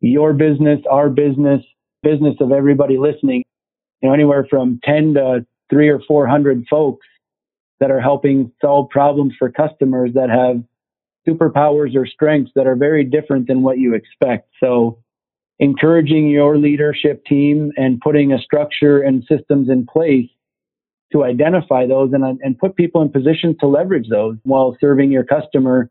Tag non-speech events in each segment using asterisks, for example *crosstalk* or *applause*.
your business, our business, business of everybody listening, you know, anywhere from 10 to three or 400 folks that are helping solve problems for customers that have superpowers or strengths that are very different than what you expect. So encouraging your leadership team and putting a structure and systems in place to identify those and, and put people in positions to leverage those while serving your customer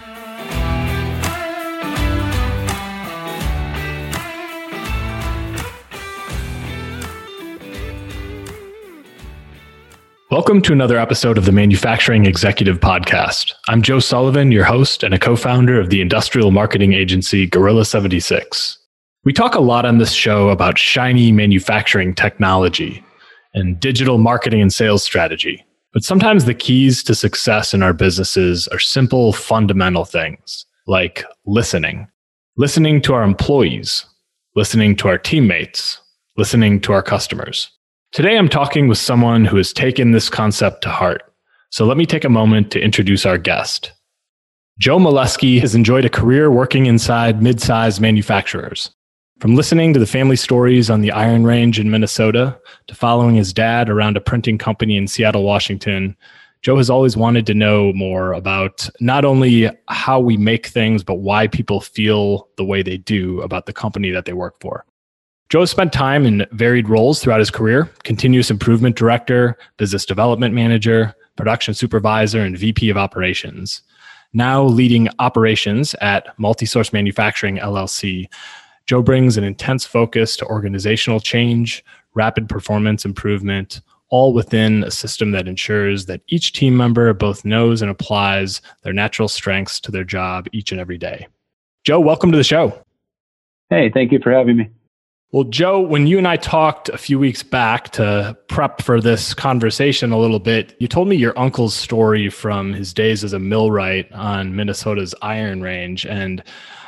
Welcome to another episode of the Manufacturing Executive Podcast. I'm Joe Sullivan, your host and a co founder of the industrial marketing agency Gorilla 76. We talk a lot on this show about shiny manufacturing technology and digital marketing and sales strategy. But sometimes the keys to success in our businesses are simple, fundamental things like listening, listening to our employees, listening to our teammates, listening to our customers. Today, I'm talking with someone who has taken this concept to heart. So let me take a moment to introduce our guest. Joe Molesky has enjoyed a career working inside mid sized manufacturers. From listening to the family stories on the Iron Range in Minnesota to following his dad around a printing company in Seattle, Washington, Joe has always wanted to know more about not only how we make things, but why people feel the way they do about the company that they work for. Joe spent time in varied roles throughout his career continuous improvement director, business development manager, production supervisor, and VP of operations. Now leading operations at Multisource Manufacturing LLC, Joe brings an intense focus to organizational change, rapid performance improvement, all within a system that ensures that each team member both knows and applies their natural strengths to their job each and every day. Joe, welcome to the show. Hey, thank you for having me. Well, Joe, when you and I talked a few weeks back to prep for this conversation a little bit, you told me your uncle's story from his days as a millwright on Minnesota's Iron Range, and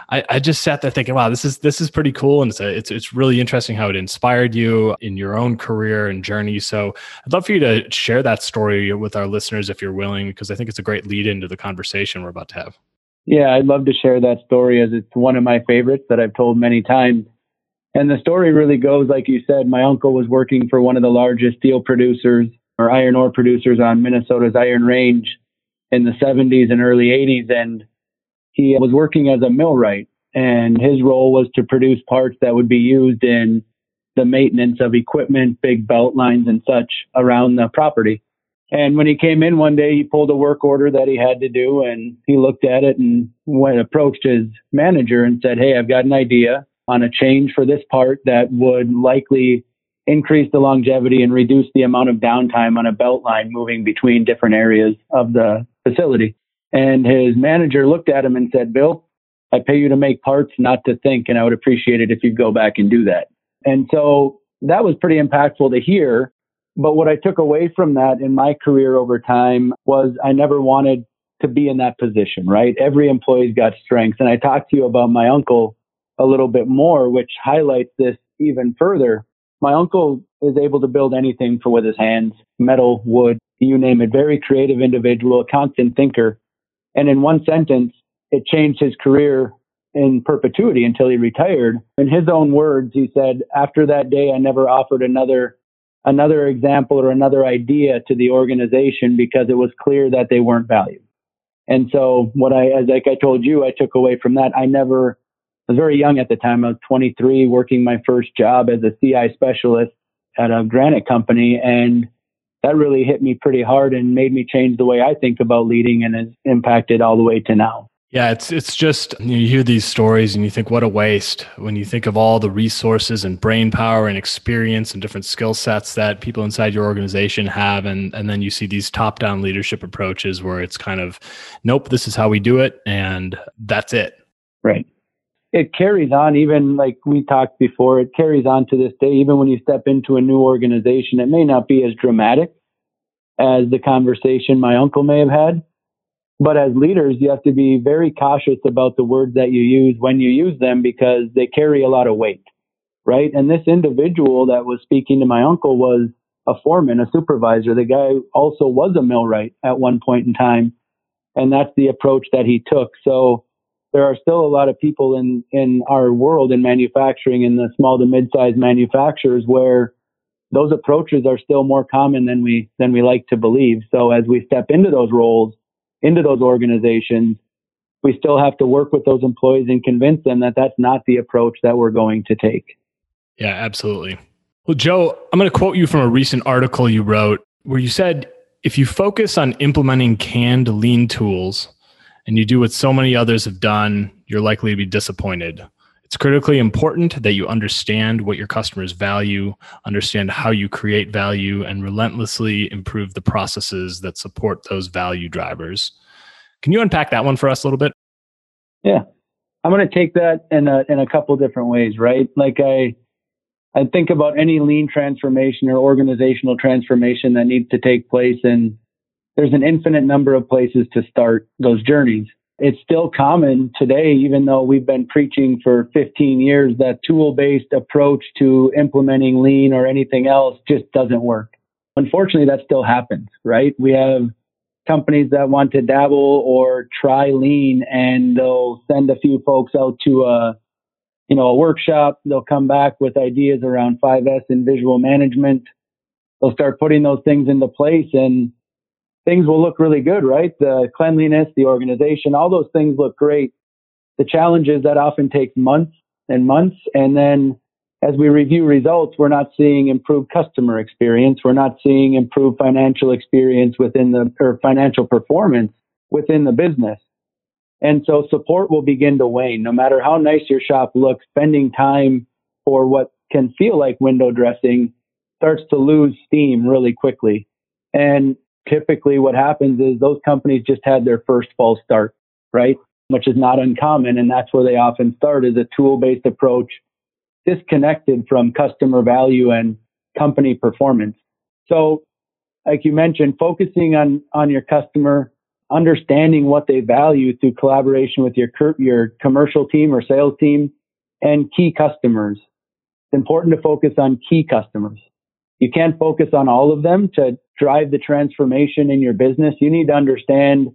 I, I, just sat there thinking, "Wow, this is this is pretty cool," and it's a, it's it's really interesting how it inspired you in your own career and journey. So, I'd love for you to share that story with our listeners if you're willing, because I think it's a great lead into the conversation we're about to have. Yeah, I'd love to share that story as it's one of my favorites that I've told many times. And the story really goes, like you said, my uncle was working for one of the largest steel producers or iron ore producers on Minnesota's Iron Range in the 70s and early 80s. And he was working as a millwright, and his role was to produce parts that would be used in the maintenance of equipment, big belt lines, and such around the property. And when he came in one day, he pulled a work order that he had to do, and he looked at it and went approached his manager and said, "Hey, I've got an idea on a change for this part that would likely increase the longevity and reduce the amount of downtime on a belt line moving between different areas of the facility. And his manager looked at him and said, Bill, I pay you to make parts, not to think, and I would appreciate it if you'd go back and do that. And so that was pretty impactful to hear. But what I took away from that in my career over time was I never wanted to be in that position, right? Every employee's got strengths. And I talked to you about my uncle a little bit more, which highlights this even further. My uncle is able to build anything for with his hands, metal, wood, you name it, very creative individual, a constant thinker. And in one sentence, it changed his career in perpetuity until he retired. In his own words, he said, after that day, I never offered another, another example or another idea to the organization because it was clear that they weren't valued. And so what I, as like I told you, I took away from that. I never I was very young at the time. I was 23, working my first job as a CI specialist at a granite company. And that really hit me pretty hard and made me change the way I think about leading and has impacted all the way to now. Yeah, it's it's just you hear these stories and you think what a waste when you think of all the resources and brain power and experience and different skill sets that people inside your organization have and and then you see these top-down leadership approaches where it's kind of nope, this is how we do it and that's it. Right. It carries on even like we talked before, it carries on to this day. Even when you step into a new organization, it may not be as dramatic as the conversation my uncle may have had. But as leaders, you have to be very cautious about the words that you use when you use them because they carry a lot of weight, right? And this individual that was speaking to my uncle was a foreman, a supervisor. The guy also was a millwright at one point in time. And that's the approach that he took. So there are still a lot of people in, in our world in manufacturing in the small to mid-sized manufacturers where those approaches are still more common than we, than we like to believe. So as we step into those roles, into those organizations, we still have to work with those employees and convince them that that's not the approach that we're going to take. Yeah, absolutely. Well, Joe, I'm going to quote you from a recent article you wrote where you said if you focus on implementing canned lean tools and you do what so many others have done, you're likely to be disappointed. It's critically important that you understand what your customers value, understand how you create value, and relentlessly improve the processes that support those value drivers. Can you unpack that one for us a little bit? Yeah. I'm going to take that in a, in a couple different ways, right? Like I, I think about any lean transformation or organizational transformation that needs to take place. And there's an infinite number of places to start those journeys. It's still common today, even though we've been preaching for 15 years that tool based approach to implementing lean or anything else just doesn't work. Unfortunately, that still happens, right? We have companies that want to dabble or try lean and they'll send a few folks out to a you know, a workshop. They'll come back with ideas around 5S and visual management. They'll start putting those things into place and things will look really good, right? The cleanliness, the organization, all those things look great. The challenge is that often takes months and months. And then as we review results, we're not seeing improved customer experience. We're not seeing improved financial experience within the, or financial performance within the business. And so support will begin to wane. No matter how nice your shop looks, spending time for what can feel like window dressing starts to lose steam really quickly. And typically what happens is those companies just had their first false start, right? Which is not uncommon. And that's where they often start is a tool based approach disconnected from customer value and company performance. So like you mentioned, focusing on, on your customer, understanding what they value through collaboration with your your commercial team or sales team and key customers. It's important to focus on key customers. You can't focus on all of them to drive the transformation in your business. You need to understand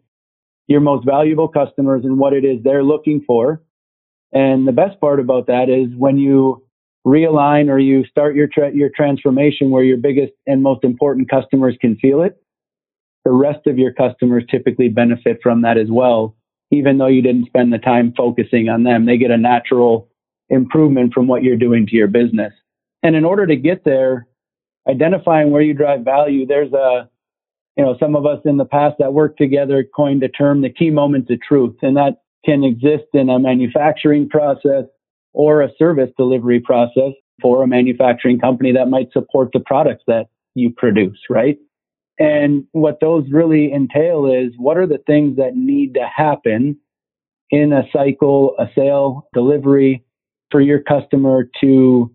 your most valuable customers and what it is they're looking for. And the best part about that is when you realign or you start your tra- your transformation where your biggest and most important customers can feel it, the rest of your customers typically benefit from that as well, even though you didn't spend the time focusing on them. They get a natural improvement from what you're doing to your business. And in order to get there, identifying where you drive value, there's a, you know, some of us in the past that worked together coined the term the key moments of truth. And that can exist in a manufacturing process or a service delivery process for a manufacturing company that might support the products that you produce, right? And what those really entail is what are the things that need to happen in a cycle, a sale, delivery for your customer to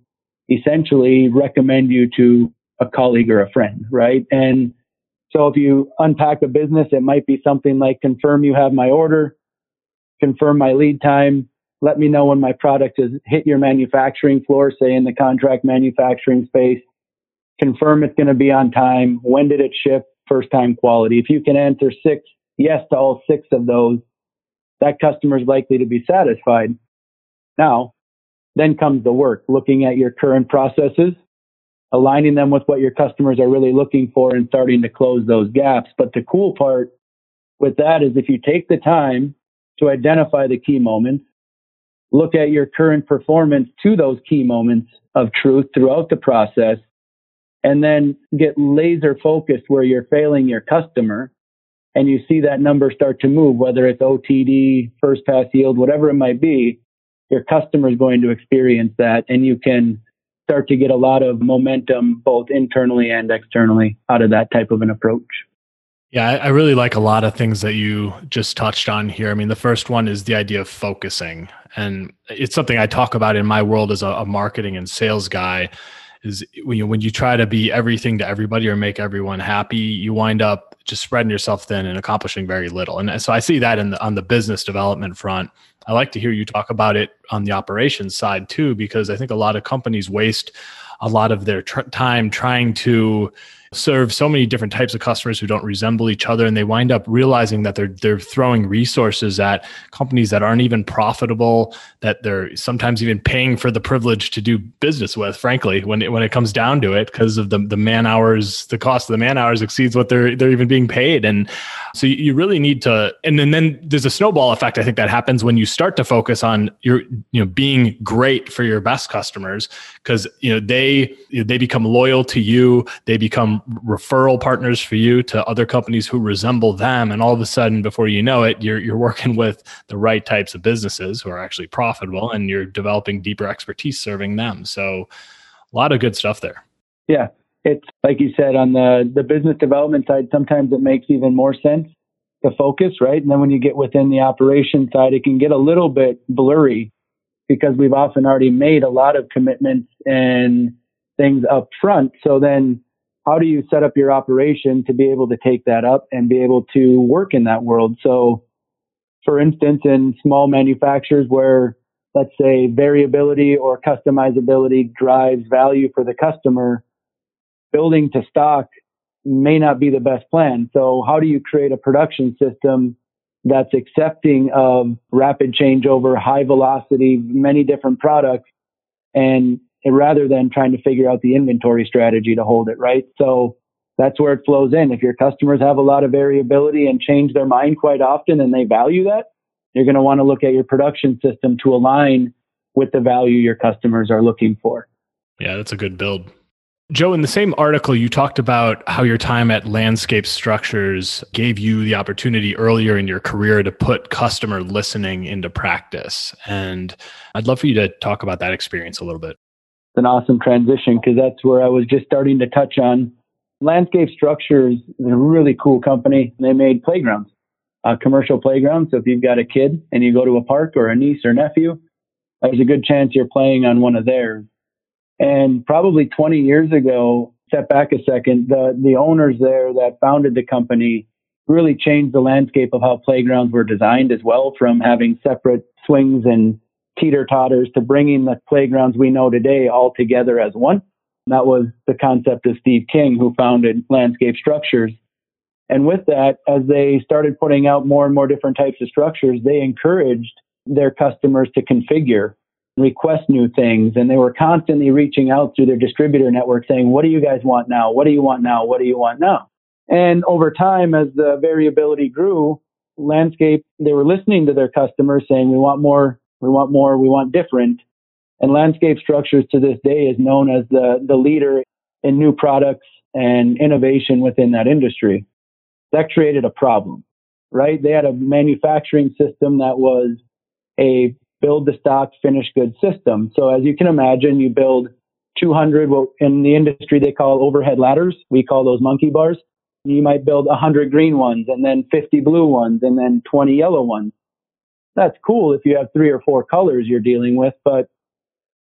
essentially recommend you to a colleague or a friend, right? And so if you unpack a business, it might be something like confirm you have my order, confirm my lead time, let me know when my product has hit your manufacturing floor, say in the contract manufacturing space, confirm it's going to be on time. When did it ship? First time quality. If you can answer six yes to all six of those, that customer is likely to be satisfied. Now, then comes the work, looking at your current processes, aligning them with what your customers are really looking for and starting to close those gaps. But the cool part with that is if you take the time to identify the key moments, look at your current performance to those key moments of truth throughout the process, and then get laser focused where you're failing your customer and you see that number start to move, whether it's OTD, first pass yield, whatever it might be, your customer is going to experience that and you can start to get a lot of momentum both internally and externally out of that type of an approach. Yeah, I really like a lot of things that you just touched on here. I mean, the first one is the idea of focusing. And it's something I talk about in my world as a, marketing and sales guy is when you, when you try to be everything to everybody or make everyone happy, you wind up just spreading yourself thin and accomplishing very little. And so I see that in the, on the business development front. I like to hear you talk about it on the operations side too, because I think a lot of companies waste a lot of their tr- time trying to serve so many different types of customers who don't resemble each other and they wind up realizing that they're they're throwing resources at companies that aren't even profitable that they're sometimes even paying for the privilege to do business with frankly when it, when it comes down to it because of the the man hours the cost of the man hours exceeds what they're they're even being paid. And so you really need to and then then there's a snowball effect i think that happens when you start to focus on your you know being great for your best customers because you know they they become loyal to you they become referral partners for you to other companies who resemble them. And all of a sudden before you know it you're you're working with the right types of businesses who are actually profitable and you're developing deeper expertise serving them. So a lot of good stuff there. Yeah. It's like you said on the the business development side sometimes it makes even more sense to focus right? And then when you get within the operation side it can get a little bit blurry because we've often already made a lot of commitments and things up front. So then how do you set up your operation to be able to take that up and be able to work in that world? So, for instance, in small manufacturers where let's say variability or customizability drives value for the customer, building to stock may not be the best plan. So how do you create a production system that's accepting of rapid changeover, high velocity, many different products and rather than trying to figure out the inventory strategy to hold it, right? So that's where it flows in. If your customers have a lot of variability and change their mind quite often and they value that, you're going to want to look at your production system to align with the value your customers are looking for. Yeah, that's a good build. Joe, in the same article, you talked about how your time at Landscape Structures gave you the opportunity earlier in your career to put customer listening into practice. And I'd love for you to talk about that experience a little bit an awesome transition because that's where I was just starting to touch on. Landscape Structures is a really cool company. They made playgrounds, uh, commercial playgrounds. So if you've got a kid and you go to a park or a niece or nephew, there's a good chance you're playing on one of theirs. And probably 20 years ago, step back a second, the, the owners there that founded the company really changed the landscape of how playgrounds were designed as well from having separate swings and teeter totters to bringing the playgrounds we know today all together as one. That was the concept of Steve King, who founded Landscape Structures. And with that, as they started putting out more and more different types of structures, they encouraged their customers to configure, request new things. And they were constantly reaching out through their distributor network saying, What do you guys want now? What do you want now? What do you want now? And over time, as the variability grew, landscape, they were listening to their customers saying, We want more we want more. We want different. And landscape structures to this day is known as the, the leader in new products and innovation within that industry. That created a problem, right? They had a manufacturing system that was a build the stock finished good system. So as you can imagine, you build 200, what in the industry they call overhead ladders. We call those monkey bars. You might build 100 green ones and then 50 blue ones and then 20 yellow ones that's cool if you have three or four colors you're dealing with, but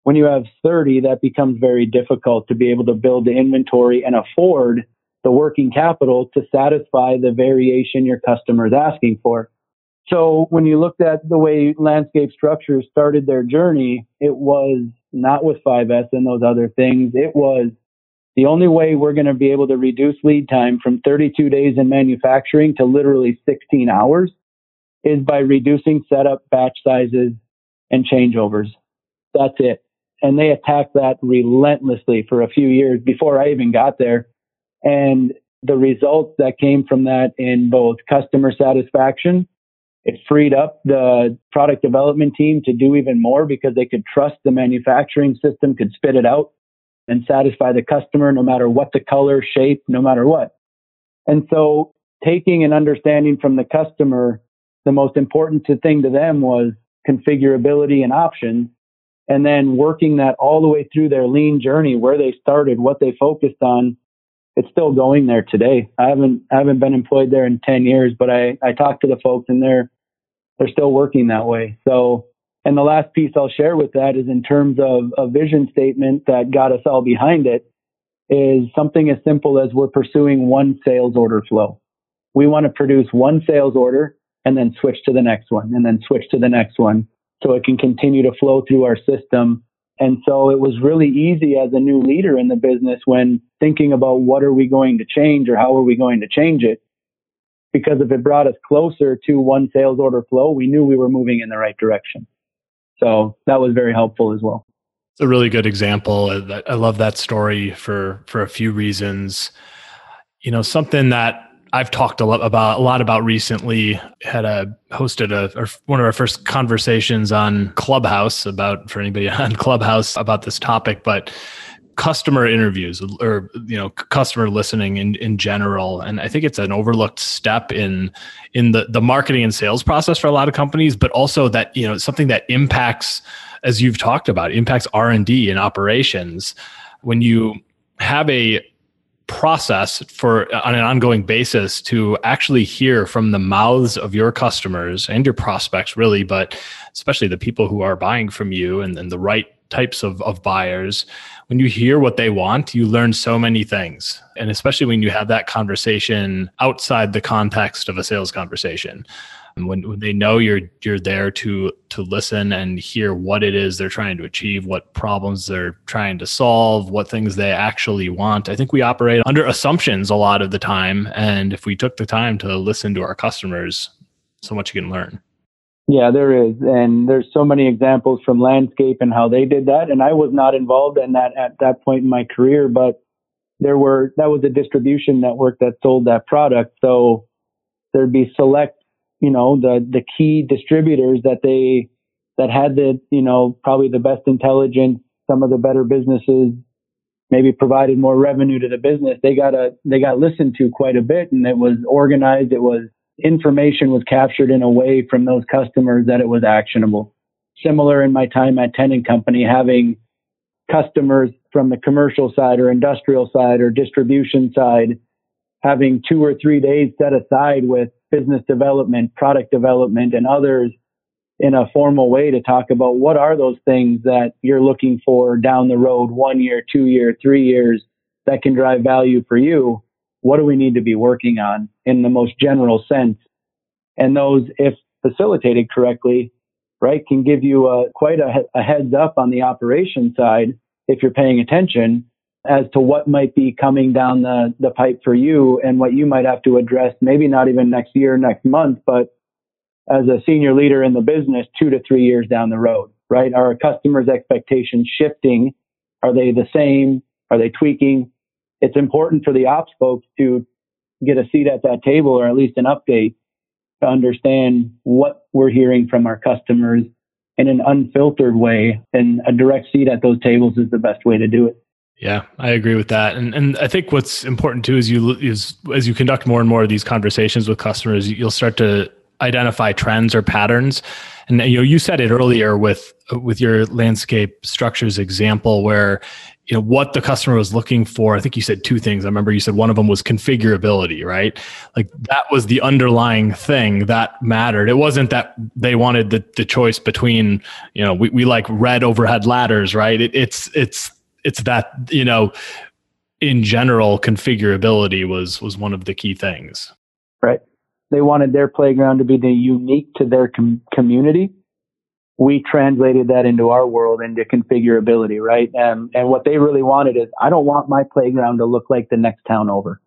when you have 30, that becomes very difficult to be able to build the inventory and afford the working capital to satisfy the variation your customer is asking for. So when you looked at the way landscape structures started their journey, it was not with 5S and those other things. It was the only way we're going to be able to reduce lead time from 32 days in manufacturing to literally 16 hours is by reducing setup batch sizes and changeovers. That's it. And they attacked that relentlessly for a few years before I even got there. And the results that came from that in both customer satisfaction, it freed up the product development team to do even more because they could trust the manufacturing system could spit it out and satisfy the customer no matter what the color, shape, no matter what. And so taking an understanding from the customer the most important thing to them was configurability and options. And then working that all the way through their lean journey, where they started, what they focused on. it's still going there today. I haven't I haven't been employed there in 10 years, but I I to the folks and they're they're still working that way. So and the last piece I'll share with that is in terms of a vision statement that got us all behind it is something as simple as we're pursuing one sales order flow. We want to produce one sales order and then switch to the next one and then switch to the next one so it can continue to flow through our system. And so it was really easy as a new leader in the business when thinking about what are we going to change or how are we going to change it. Because if it brought us closer to one sales order flow, we knew we were moving in the right direction. So that was very helpful as well. It's a really good example. I love that story for for a few reasons. You know, something that I've talked a lot about a lot about recently. Had a hosted a one of our first conversations on Clubhouse about for anybody *laughs* on Clubhouse about this topic, but customer interviews or you know customer listening in in general and i think it's an overlooked step in in the the marketing and sales process for a lot of companies but also that you know something that impacts as you've talked about impacts r&d and operations when you have a process for uh, on an ongoing basis to actually hear from the mouths of your customers and your prospects really but especially the people who are buying from you and, and the right types of, of buyers. When you hear what they want you learn so many things. And especially when you have that conversation outside the context of a sales conversation when, when they know you're you're there to to listen and hear what it is they're trying to achieve what problems they're trying to solve what things they actually want i think we operate under assumptions a lot of the time. And if we took the time to listen to our customers so much you can learn. Yeah there is. And there's so many examples from landscape and how they did that. And i was not involved in that at that point in my career but there were that was a distribution network that sold that product. So there'd be select you know, the, the key distributors that they, that had the, you know, probably the best intelligence, some of the better businesses, maybe provided more revenue to the business. They got a, they got listened to quite a bit and it was organized. It was information was captured in a way from those customers that it was actionable. Similar in my time at Tennant Company, having customers from the commercial side or industrial side or distribution side having two or three days set aside with business development, product development, and others in a formal way to talk about what are those things that you're looking for down the road, one year, two year, three years that can drive value for you. What do we need to be working on in the most general sense? And those, if facilitated correctly, right, can give you a, quite a, a heads up on the operation side if you're paying attention as to what might be coming down the, the pipe for you and what you might have to address, maybe not even next year, next month, but as a senior leader in the business, two to three years down the road, right? Are customers' expectations shifting? Are they the same? Are they tweaking? It's important for the ops folks to get a seat at that table or at least an update to understand what we're hearing from our customers in an unfiltered way. And a direct seat at those tables is the best way to do it. Yeah, I agree with that, and and I think what's important too is you is as you conduct more and more of these conversations with customers, you'll start to identify trends or patterns. And you know, you said it earlier with with your landscape structures example, where you know what the customer was looking for. I think you said two things. I remember you said one of them was configurability, right? Like that was the underlying thing that mattered. It wasn't that they wanted the the choice between you know we we like red overhead ladders, right? It, it's it's it's that you know in general configurability was was one of the key things. Right. They wanted their playground to be the unique to their com- community. We translated that into our world into configurability right? And and what they really wanted is i don't want my playground to look like the next town over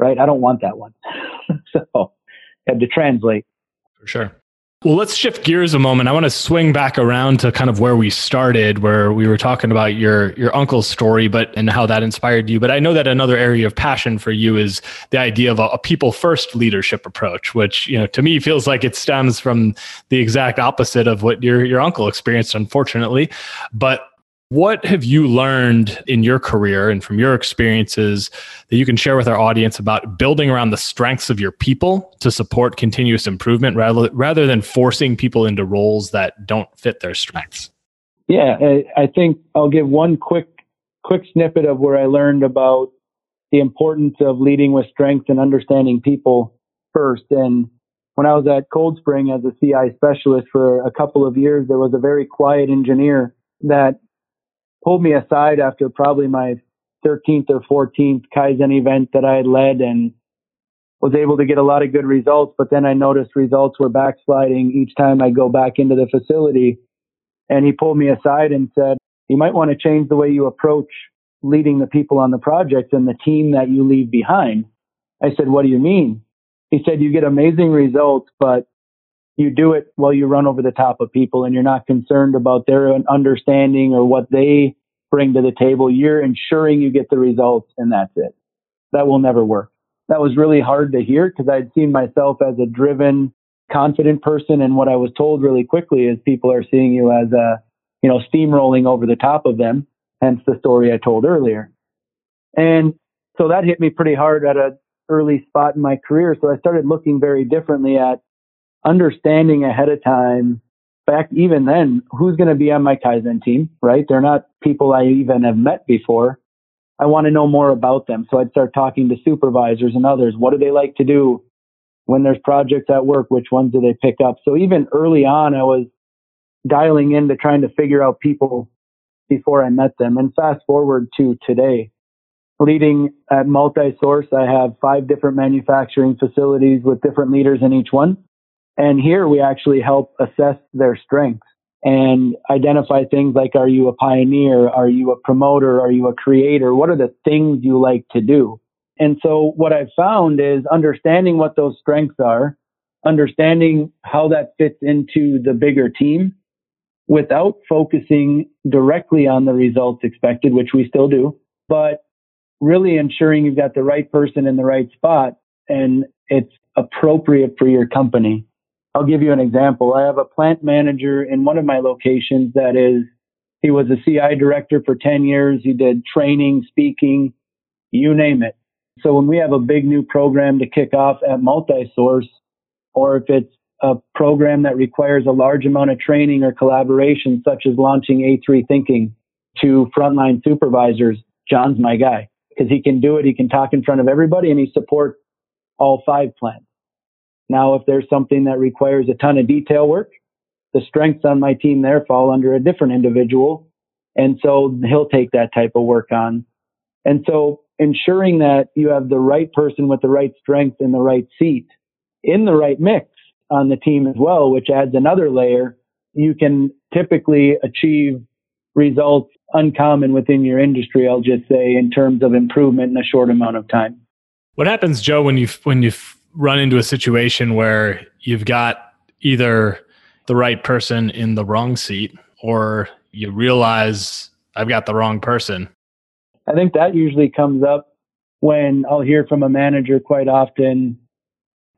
right? I don't want that one. *laughs* So had to translate. For sure well, let's shift gears a moment. I want to swing back around to kind of where we started, where we were talking about your your uncle's story, but and how that inspired you. But I know that another area of passion for you is the idea of a, a people first leadership approach, which you know to me feels like it stems from the exact opposite of what your your uncle experienced, unfortunately. But what have you learned in your career and from your experiences that you can share with our audience about building around the strengths of your people to support continuous improvement rather, rather than forcing people into roles that don't fit their strengths? Yeah, I think I'll give one quick quick snippet of where I learned about the importance of leading with strength and understanding people first. And when I was at Cold Spring as a CI specialist for a couple of years, there was a very quiet engineer that pulled me aside after probably my 13th or 14th Kaizen event that I had led and was able to get a lot of good results. But then I noticed results were backsliding each time I go back into the facility. And he pulled me aside and said, you might want to change the way you approach leading the people on the project and the team that you leave behind. I said, what do you mean? He said, you get amazing results, but you do it while you run over the top of people and you're not concerned about their understanding or what they bring to the table. You're ensuring you get the results and that's it. That will never work. That was really hard to hear because I'd seen myself as a driven, confident person. And what I was told really quickly is people are seeing you as a, you know, steamrolling over the top of them. Hence the story I told earlier. And so that hit me pretty hard at an early spot in my career. So I started looking very differently at understanding ahead of time, back even then, who's going to be on my Kaizen team, right? They're not people I even have met before. I want to know more about them. So I'd start talking to supervisors and others. What do they like to do when there's projects at work? Which ones do they pick up? So even early on, I was dialing into trying to figure out people before I met them. And fast forward to today, leading at multi-source, I have five different manufacturing facilities with different leaders in each one. And here we actually help assess their strengths and identify things like, are you a pioneer? Are you a promoter? Are you a creator? What are the things you like to do? And so what I've found is understanding what those strengths are, understanding how that fits into the bigger team without focusing directly on the results expected, which we still do, but really ensuring you've got the right person in the right spot and it's appropriate for your company. I'll give you an example. I have a plant manager in one of my locations that is, he was a CI director for 10 years. He did training, speaking, you name it. So when we have a big new program to kick off at multi-source, or if it's a program that requires a large amount of training or collaboration, such as launching A3 thinking to frontline supervisors, John's my guy because he can do it. He can talk in front of everybody and he supports all five plants. Now, if there's something that requires a ton of detail work, the strengths on my team there fall under a different individual. And so he'll take that type of work on. And so ensuring that you have the right person with the right strength in the right seat in the right mix on the team as well, which adds another layer, you can typically achieve results uncommon within your industry, I'll just say, in terms of improvement in a short amount of time. What happens, Joe, when you when you run into a situation where you've got either the right person in the wrong seat or you realize I've got the wrong person? I think that usually comes up when I'll hear from a manager quite often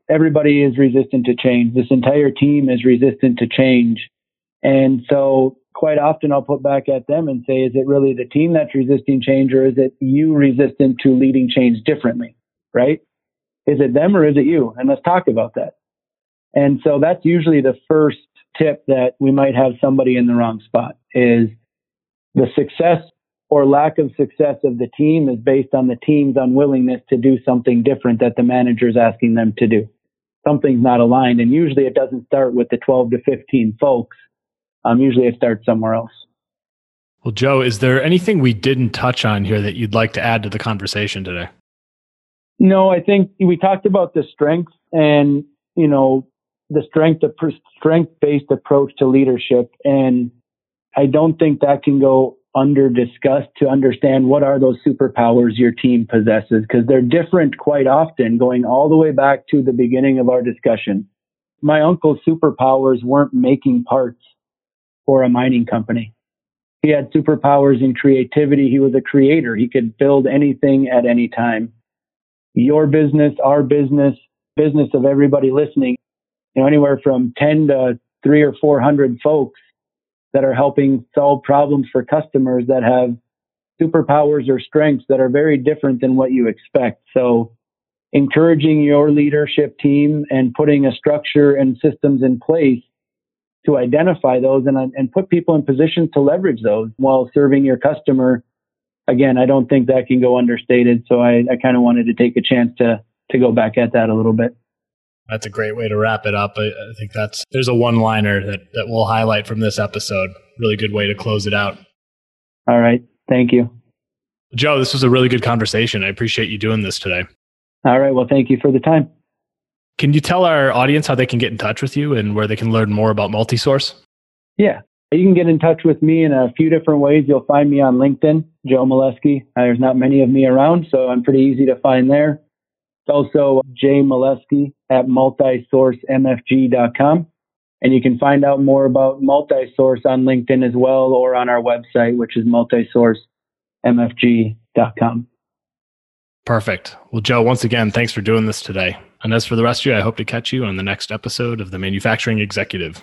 everybody is resistant to change. This entire team is resistant to change. And so quite often I'll put back at them and say, is it really the team that's resisting change or is it you resistant to leading change differently? Right? Is it them or is it you? And let's talk about that. And so that's usually the first tip that we might have somebody in the wrong spot is the success or lack of success of the team is based on the team's unwillingness to do something different that the manager is asking them to do. Something's not aligned. And usually it doesn't start with the 12 to 15 folks. Um, usually it starts somewhere else. Well, Joe, is there anything we didn't touch on here that you'd like to add to the conversation today? No, I think we talked about the strength and, you know, the strength, strength based approach to leadership. And I don't think that can go under discussed to understand what are those superpowers your team possesses because they're different quite often going all the way back to the beginning of our discussion. My uncle's superpowers weren't making parts for a mining company. He had superpowers in creativity. He was a creator. He could build anything at any time. Your business, our business, business of everybody listening, you know, anywhere from 10 to three or 400 folks that are helping solve problems for customers that have superpowers or strengths that are very different than what you expect. So encouraging your leadership team and putting a structure and systems in place to identify those and, and put people in positions to leverage those while serving your customer again, I don't think that can go understated. So I, I kind of wanted to take a chance to to go back at that a little bit. That's a great way to wrap it up. I, I think that's there's a one liner that, that we'll highlight from this episode. Really good way to close it out. All right. Thank you. Joe, this was a really good conversation. I appreciate you doing this today. All right. Well, thank you for the time. Can you tell our audience how they can get in touch with you and where they can learn more about Multisource? Yeah. You can get in touch with me in a few different ways. You'll find me on LinkedIn, Joe Molesky. There's not many of me around, so I'm pretty easy to find there. It's also Jay Molesky at multisourcemfg.com. And you can find out more about Multisource on LinkedIn as well or on our website, which is multisourcemfg.com. Perfect. Well, Joe, once again, thanks for doing this today. And as for the rest of you, I hope to catch you on the next episode of The Manufacturing Executive.